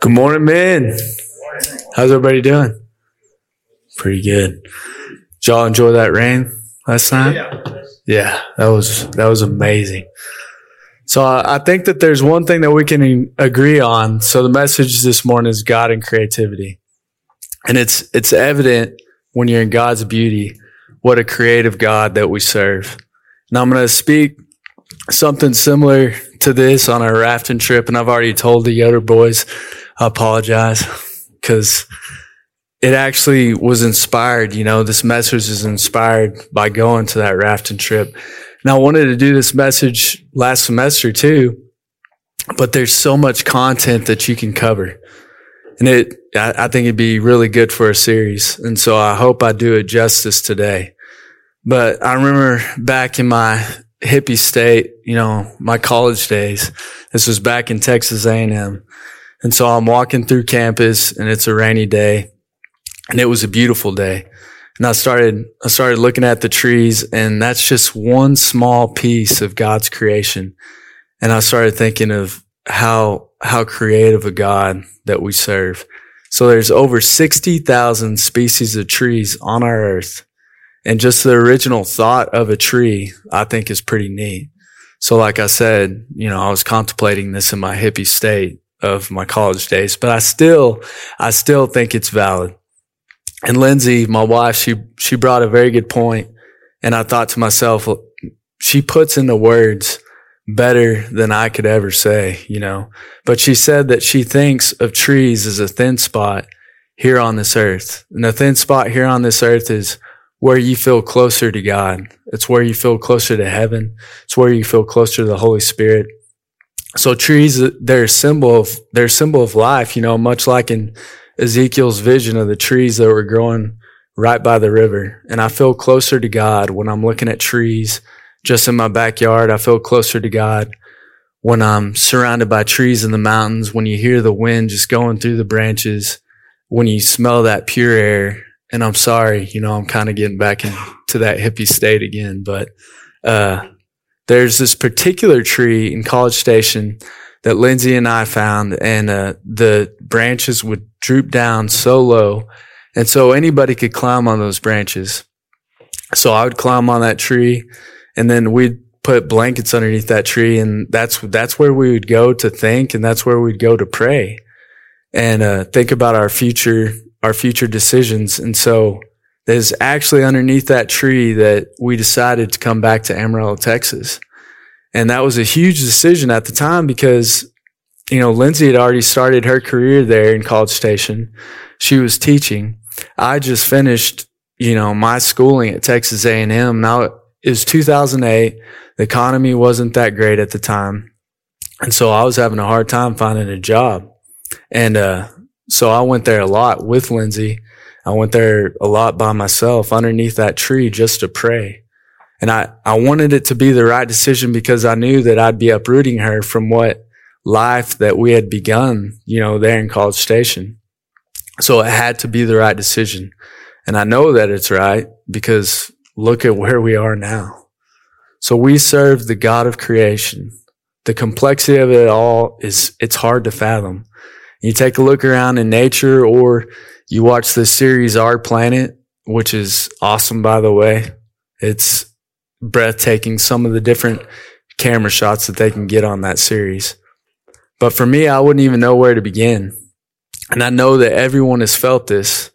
Good morning, man. How's everybody doing? Pretty good. Did y'all enjoy that rain last night? Yeah, that was that was amazing. So I, I think that there's one thing that we can agree on. So the message this morning is God and creativity, and it's it's evident when you're in God's beauty what a creative God that we serve. Now I'm going to speak something similar to this on our rafting trip, and I've already told the other boys. I apologize because it actually was inspired. You know, this message is inspired by going to that rafting trip. And I wanted to do this message last semester too, but there's so much content that you can cover. And it, I, I think it'd be really good for a series. And so I hope I do it justice today. But I remember back in my hippie state, you know, my college days, this was back in Texas A&M. And so I'm walking through campus and it's a rainy day and it was a beautiful day. And I started, I started looking at the trees and that's just one small piece of God's creation. And I started thinking of how, how creative a God that we serve. So there's over 60,000 species of trees on our earth. And just the original thought of a tree, I think is pretty neat. So like I said, you know, I was contemplating this in my hippie state of my college days, but I still, I still think it's valid. And Lindsay, my wife, she, she brought a very good point. And I thought to myself, she puts into words better than I could ever say, you know, but she said that she thinks of trees as a thin spot here on this earth. And a thin spot here on this earth is where you feel closer to God. It's where you feel closer to heaven. It's where you feel closer to the Holy Spirit. So trees, they're a symbol of, they're a symbol of life, you know, much like in Ezekiel's vision of the trees that were growing right by the river. And I feel closer to God when I'm looking at trees just in my backyard. I feel closer to God when I'm surrounded by trees in the mountains, when you hear the wind just going through the branches, when you smell that pure air. And I'm sorry, you know, I'm kind of getting back into that hippie state again, but, uh, there's this particular tree in College Station that Lindsay and I found, and uh, the branches would droop down so low, and so anybody could climb on those branches. So I would climb on that tree, and then we'd put blankets underneath that tree, and that's that's where we would go to think, and that's where we'd go to pray, and uh, think about our future our future decisions. And so there's actually underneath that tree that we decided to come back to Amarillo, Texas. And that was a huge decision at the time because, you know, Lindsay had already started her career there in College Station. She was teaching. I just finished, you know, my schooling at Texas A&M. Now it was 2008. The economy wasn't that great at the time. And so I was having a hard time finding a job. And, uh, so I went there a lot with Lindsay I went there a lot by myself underneath that tree just to pray. And I, I wanted it to be the right decision because I knew that I'd be uprooting her from what life that we had begun, you know, there in College Station. So it had to be the right decision. And I know that it's right because look at where we are now. So we serve the God of creation. The complexity of it all is, it's hard to fathom. You take a look around in nature or you watch the series Our Planet, which is awesome, by the way. It's breathtaking, some of the different camera shots that they can get on that series. But for me, I wouldn't even know where to begin. And I know that everyone has felt this.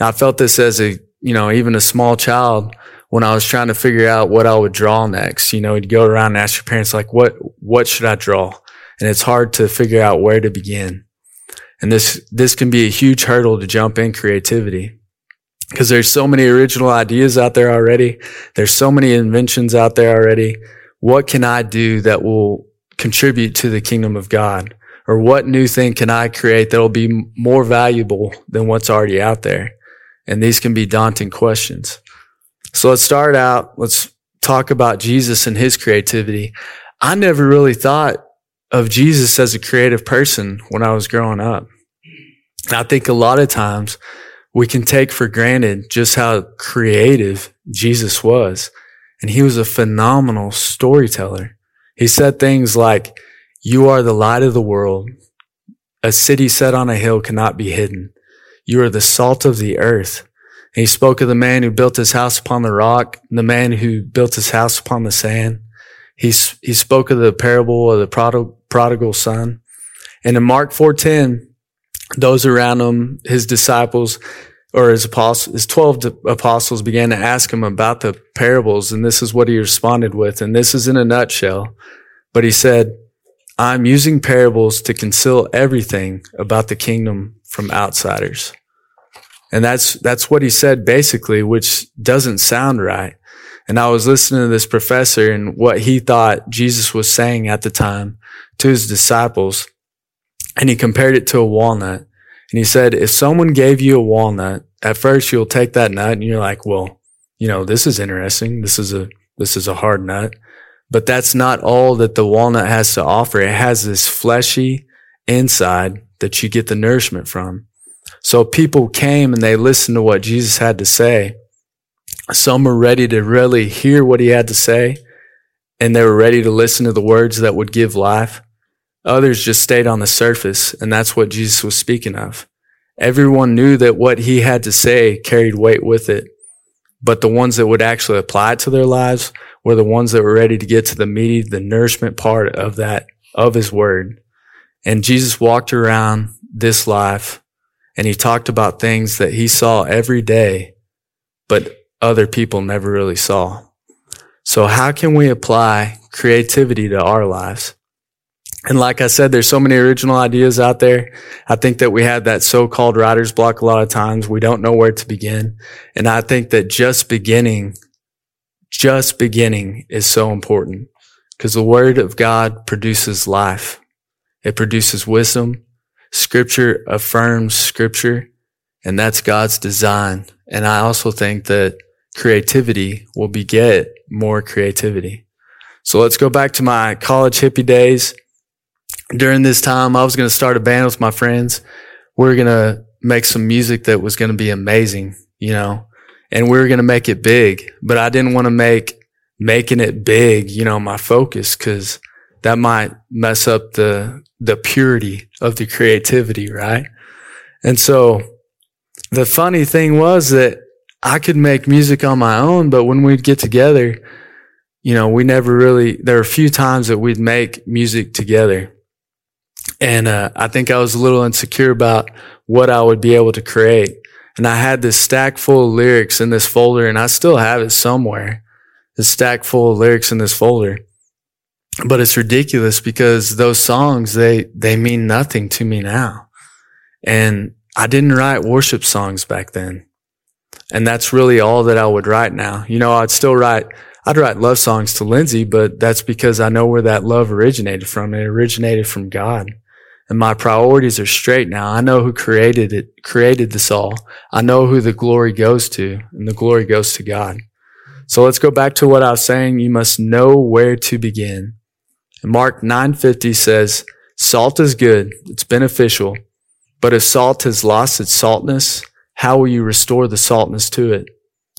I felt this as a, you know, even a small child when I was trying to figure out what I would draw next. You know, you'd go around and ask your parents, like, what, what should I draw? And it's hard to figure out where to begin. And this, this can be a huge hurdle to jump in creativity because there's so many original ideas out there already. There's so many inventions out there already. What can I do that will contribute to the kingdom of God? Or what new thing can I create that will be more valuable than what's already out there? And these can be daunting questions. So let's start out. Let's talk about Jesus and his creativity. I never really thought of Jesus as a creative person when I was growing up. I think a lot of times we can take for granted just how creative Jesus was. And he was a phenomenal storyteller. He said things like, you are the light of the world. a city set on a hill cannot be hidden. You are the salt of the earth. And he spoke of the man who built his house upon the rock, the man who built his house upon the sand. He, he spoke of the parable of the prodigal, prodigal son. And in Mark 4:10, those around him, his disciples or his apostles, his 12 apostles began to ask him about the parables. And this is what he responded with. And this is in a nutshell. But he said, I'm using parables to conceal everything about the kingdom from outsiders. And that's, that's what he said basically, which doesn't sound right. And I was listening to this professor and what he thought Jesus was saying at the time to his disciples. And he compared it to a walnut. And he said, if someone gave you a walnut, at first you'll take that nut and you're like, well, you know, this is interesting. This is a, this is a hard nut. But that's not all that the walnut has to offer. It has this fleshy inside that you get the nourishment from. So people came and they listened to what Jesus had to say. Some were ready to really hear what he had to say and they were ready to listen to the words that would give life. Others just stayed on the surface and that's what Jesus was speaking of. Everyone knew that what he had to say carried weight with it, but the ones that would actually apply it to their lives were the ones that were ready to get to the meaty, the nourishment part of that, of his word. And Jesus walked around this life and he talked about things that he saw every day, but other people never really saw. So how can we apply creativity to our lives? And like I said, there's so many original ideas out there. I think that we have that so-called writer's block a lot of times. We don't know where to begin. And I think that just beginning just beginning is so important because the word of God produces life. It produces wisdom. Scripture affirms scripture and that's God's design. And I also think that creativity will beget more creativity. So let's go back to my college hippie days. During this time, I was going to start a band with my friends. We are going to make some music that was going to be amazing, you know, and we were going to make it big, but I didn't want to make making it big, you know, my focus because that might mess up the, the purity of the creativity, right? And so the funny thing was that I could make music on my own, but when we'd get together, you know, we never really, there were a few times that we'd make music together. And, uh, I think I was a little insecure about what I would be able to create. And I had this stack full of lyrics in this folder and I still have it somewhere. This stack full of lyrics in this folder. But it's ridiculous because those songs, they, they mean nothing to me now. And I didn't write worship songs back then. And that's really all that I would write now. You know, I'd still write, I'd write love songs to Lindsay, but that's because I know where that love originated from. It originated from God and my priorities are straight now. I know who created it, created this all. I know who the glory goes to, and the glory goes to God. So let's go back to what I was saying. You must know where to begin. And Mark 9:50 says, "Salt is good; it's beneficial. But if salt has lost its saltness, how will you restore the saltness to it?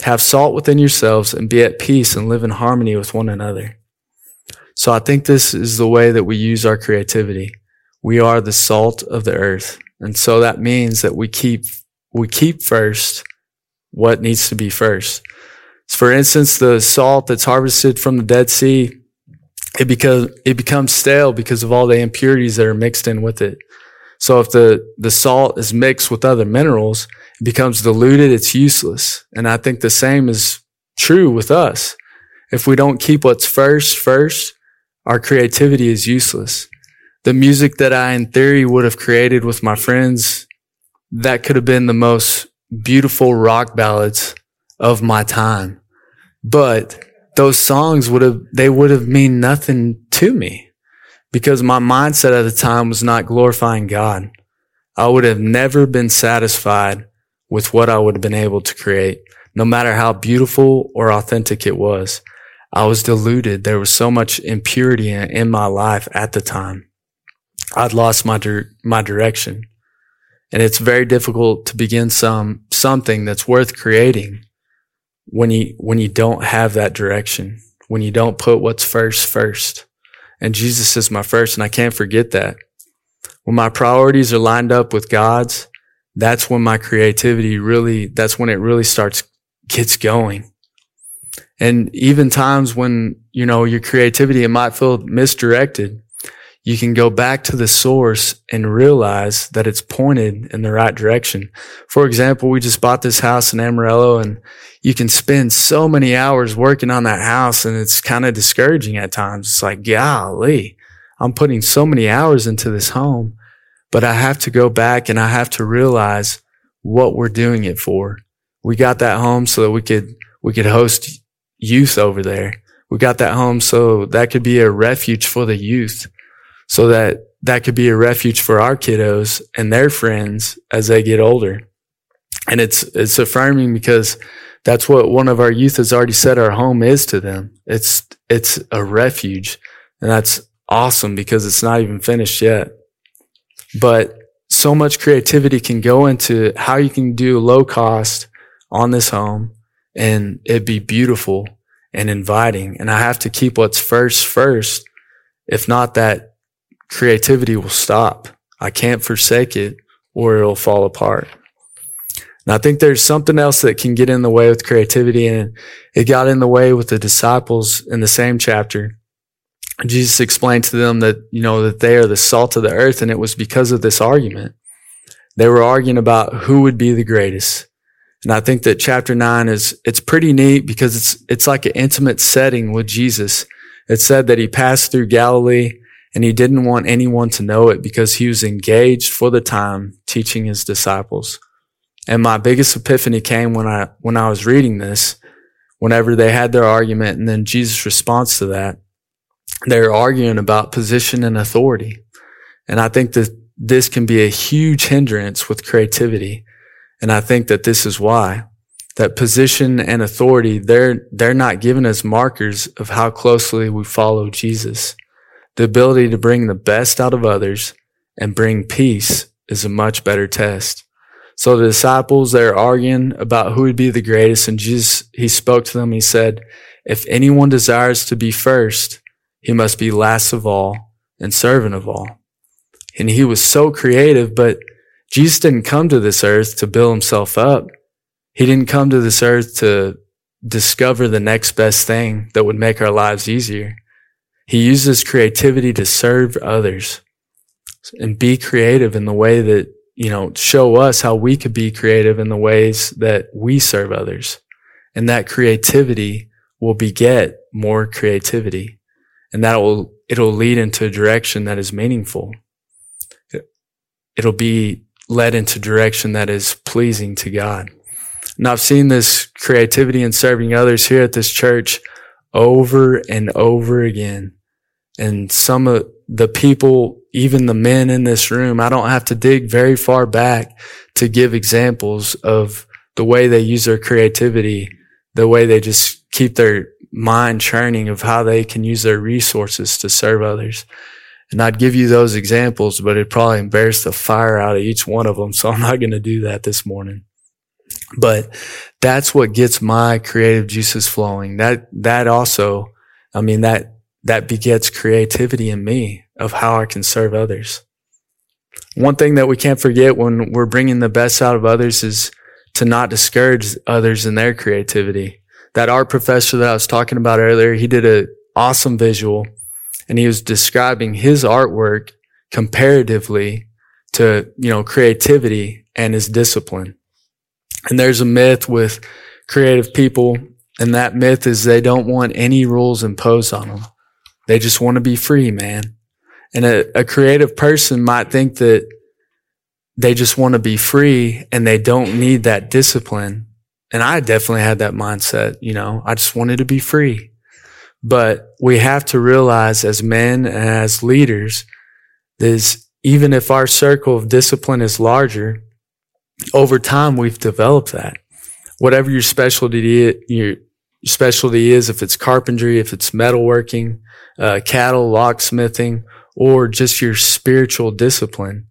Have salt within yourselves and be at peace and live in harmony with one another." So I think this is the way that we use our creativity. We are the salt of the earth. And so that means that we keep, we keep first what needs to be first. For instance, the salt that's harvested from the Dead Sea, it becomes, it becomes stale because of all the impurities that are mixed in with it. So if the, the salt is mixed with other minerals, it becomes diluted, it's useless. And I think the same is true with us. If we don't keep what's first first, our creativity is useless the music that I, in theory, would have created with my friends, that could have been the most beautiful rock ballads of my time. But those songs would have, they would have mean nothing to me because my mindset at the time was not glorifying God. I would have never been satisfied with what I would have been able to create, no matter how beautiful or authentic it was. I was deluded. There was so much impurity in my life at the time. I'd lost my dir- my direction. And it's very difficult to begin some something that's worth creating when you when you don't have that direction, when you don't put what's first first. And Jesus is my first, and I can't forget that. when my priorities are lined up with God's, that's when my creativity really, that's when it really starts, gets going. And even times when, you know, your creativity, it might feel misdirected. You can go back to the source and realize that it's pointed in the right direction. For example, we just bought this house in Amarillo and you can spend so many hours working on that house and it's kind of discouraging at times. It's like, golly, I'm putting so many hours into this home, but I have to go back and I have to realize what we're doing it for. We got that home so that we could, we could host youth over there. We got that home so that could be a refuge for the youth so that that could be a refuge for our kiddos and their friends as they get older. And it's, it's affirming because that's what one of our youth has already said our home is to them. It's, it's a refuge. And that's awesome because it's not even finished yet. But so much creativity can go into how you can do low cost on this home and it be beautiful and inviting. And I have to keep what's first first. If not, that creativity will stop. I can't forsake it or it'll fall apart. And I think there's something else that can get in the way with creativity and it got in the way with the disciples in the same chapter. Jesus explained to them that, you know, that they are the salt of the earth. And it was because of this argument. They were arguing about who would be the greatest. And I think that chapter nine is, it's pretty neat because it's, it's like an intimate setting with Jesus. It said that he passed through Galilee and he didn't want anyone to know it because he was engaged for the time teaching his disciples. And my biggest epiphany came when I, when I was reading this, whenever they had their argument and then Jesus' response to that they're arguing about position and authority. And I think that this can be a huge hindrance with creativity. And I think that this is why that position and authority, they're, they're not given as markers of how closely we follow Jesus. The ability to bring the best out of others and bring peace is a much better test. So the disciples, they're arguing about who would be the greatest. And Jesus, he spoke to them. He said, if anyone desires to be first, he must be last of all and servant of all. And he was so creative, but Jesus didn't come to this earth to build himself up. He didn't come to this earth to discover the next best thing that would make our lives easier. He uses creativity to serve others and be creative in the way that, you know, show us how we could be creative in the ways that we serve others. And that creativity will beget more creativity and that will it'll lead into a direction that is meaningful. It'll be led into direction that is pleasing to God. And I've seen this creativity in serving others here at this church over and over again. And some of the people, even the men in this room, I don't have to dig very far back to give examples of the way they use their creativity, the way they just keep their mind churning of how they can use their resources to serve others. And I'd give you those examples, but it'd probably embarrass the fire out of each one of them. So I'm not going to do that this morning. But that's what gets my creative juices flowing. That, that also, I mean, that, that begets creativity in me of how I can serve others. One thing that we can't forget when we're bringing the best out of others is to not discourage others in their creativity that art professor that I was talking about earlier, he did an awesome visual and he was describing his artwork comparatively to, you know, creativity and his discipline. And there's a myth with creative people and that myth is they don't want any rules imposed on them. They just want to be free, man. And a, a creative person might think that they just want to be free and they don't need that discipline and I definitely had that mindset, you know, I just wanted to be free. But we have to realize as men and as leaders, is even if our circle of discipline is larger, over time we've developed that. Whatever your specialty, your specialty is, if it's carpentry, if it's metalworking, uh, cattle, locksmithing, or just your spiritual discipline,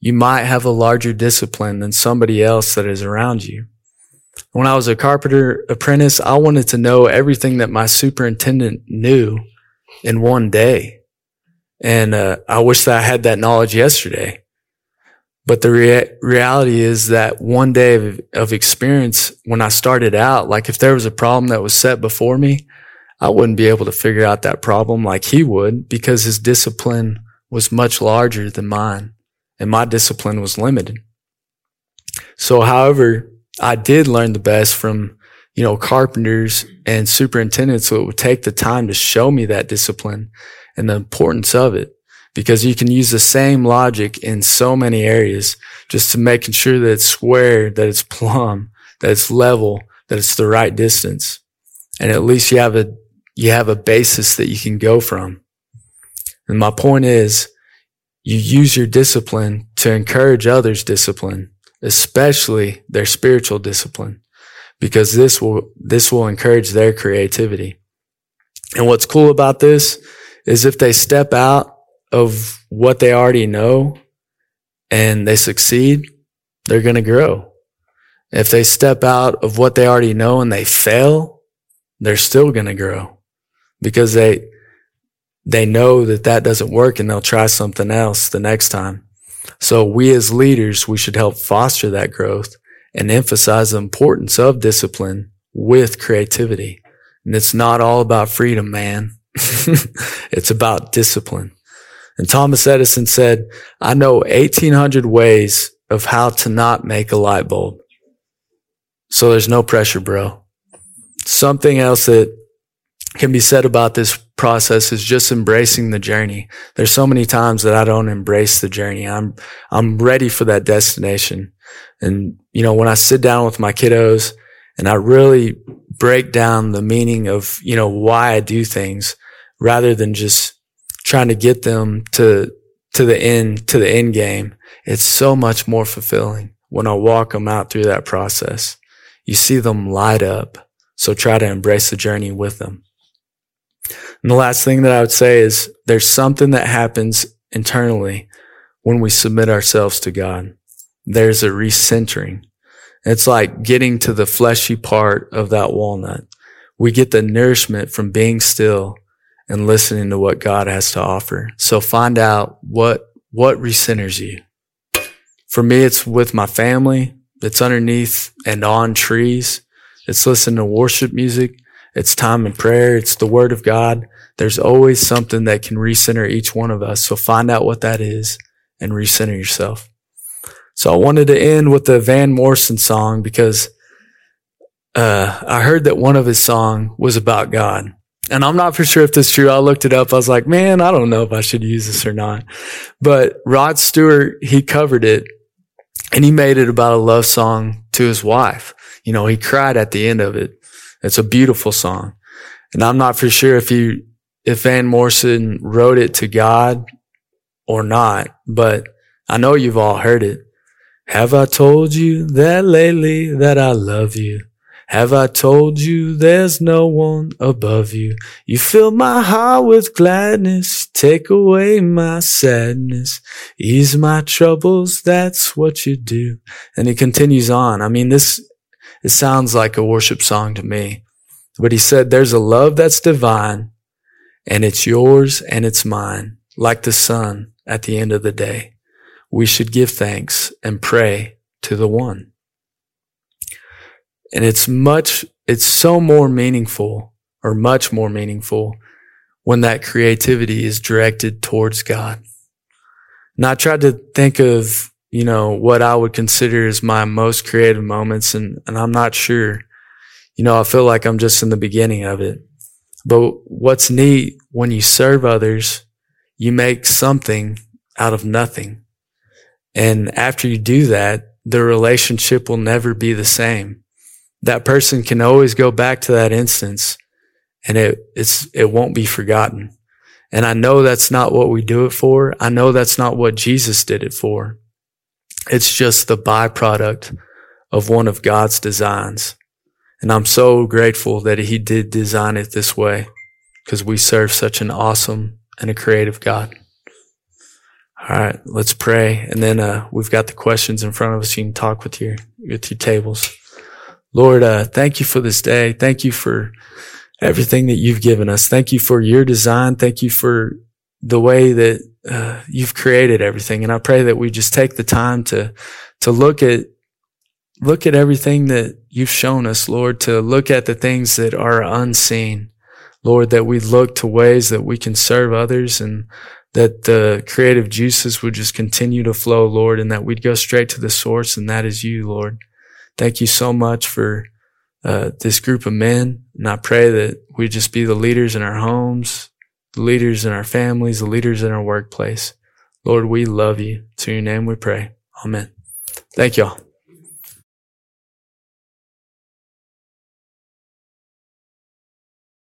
you might have a larger discipline than somebody else that is around you. When I was a carpenter apprentice, I wanted to know everything that my superintendent knew in one day. And, uh, I wish that I had that knowledge yesterday. But the rea- reality is that one day of, of experience, when I started out, like if there was a problem that was set before me, I wouldn't be able to figure out that problem like he would because his discipline was much larger than mine and my discipline was limited. So, however, I did learn the best from, you know, carpenters and superintendents who would take the time to show me that discipline and the importance of it because you can use the same logic in so many areas just to making sure that it's square, that it's plumb, that it's level, that it's the right distance. And at least you have a, you have a basis that you can go from. And my point is you use your discipline to encourage others' discipline, especially their spiritual discipline, because this will, this will encourage their creativity. And what's cool about this is if they step out of what they already know and they succeed, they're going to grow. If they step out of what they already know and they fail, they're still going to grow because they, they know that that doesn't work and they'll try something else the next time. So we as leaders, we should help foster that growth and emphasize the importance of discipline with creativity. And it's not all about freedom, man. it's about discipline. And Thomas Edison said, I know 1800 ways of how to not make a light bulb. So there's no pressure, bro. Something else that can be said about this process is just embracing the journey. There's so many times that I don't embrace the journey. I'm, I'm ready for that destination. And, you know, when I sit down with my kiddos and I really break down the meaning of, you know, why I do things rather than just trying to get them to, to the end, to the end game. It's so much more fulfilling when I walk them out through that process. You see them light up. So try to embrace the journey with them. And the last thing that I would say is there's something that happens internally when we submit ourselves to God. There's a recentering. It's like getting to the fleshy part of that walnut. We get the nourishment from being still and listening to what God has to offer. So find out what, what recenters you. For me, it's with my family. It's underneath and on trees. It's listening to worship music. It's time in prayer. It's the word of God. There's always something that can recenter each one of us. So find out what that is and recenter yourself. So I wanted to end with the Van Morrison song because uh, I heard that one of his song was about God. And I'm not for sure if this is true. I looked it up. I was like, man, I don't know if I should use this or not. But Rod Stewart, he covered it and he made it about a love song to his wife. You know, he cried at the end of it. It's a beautiful song. And I'm not for sure if he if Van Morrison wrote it to God or not, but I know you've all heard it. Have I told you that lately that I love you? Have I told you there's no one above you? You fill my heart with gladness, take away my sadness, ease my troubles, that's what you do. And he continues on. I mean, this, it sounds like a worship song to me. But he said, there's a love that's divine and it's yours and it's mine, like the sun at the end of the day. We should give thanks and pray to the one. And it's much, it's so more meaningful or much more meaningful when that creativity is directed towards God. And I tried to think of, you know, what I would consider as my most creative moments and, and I'm not sure. You know, I feel like I'm just in the beginning of it. But what's neat when you serve others, you make something out of nothing. And after you do that, the relationship will never be the same. That person can always go back to that instance and it, it's, it won't be forgotten. And I know that's not what we do it for. I know that's not what Jesus did it for. It's just the byproduct of one of God's designs. And I'm so grateful that he did design it this way because we serve such an awesome and a creative God. All right, let's pray. And then, uh, we've got the questions in front of us. You can talk with your, with your tables. Lord, uh, thank you for this day. Thank you for everything that you've given us. Thank you for your design. Thank you for the way that uh, you've created everything. And I pray that we just take the time to to look at look at everything that you've shown us, Lord, to look at the things that are unseen. Lord, that we look to ways that we can serve others and that the creative juices would just continue to flow, Lord, and that we'd go straight to the source, and that is you, Lord. Thank you so much for uh, this group of men. And I pray that we just be the leaders in our homes, the leaders in our families, the leaders in our workplace. Lord, we love you. To your name we pray. Amen. Thank y'all.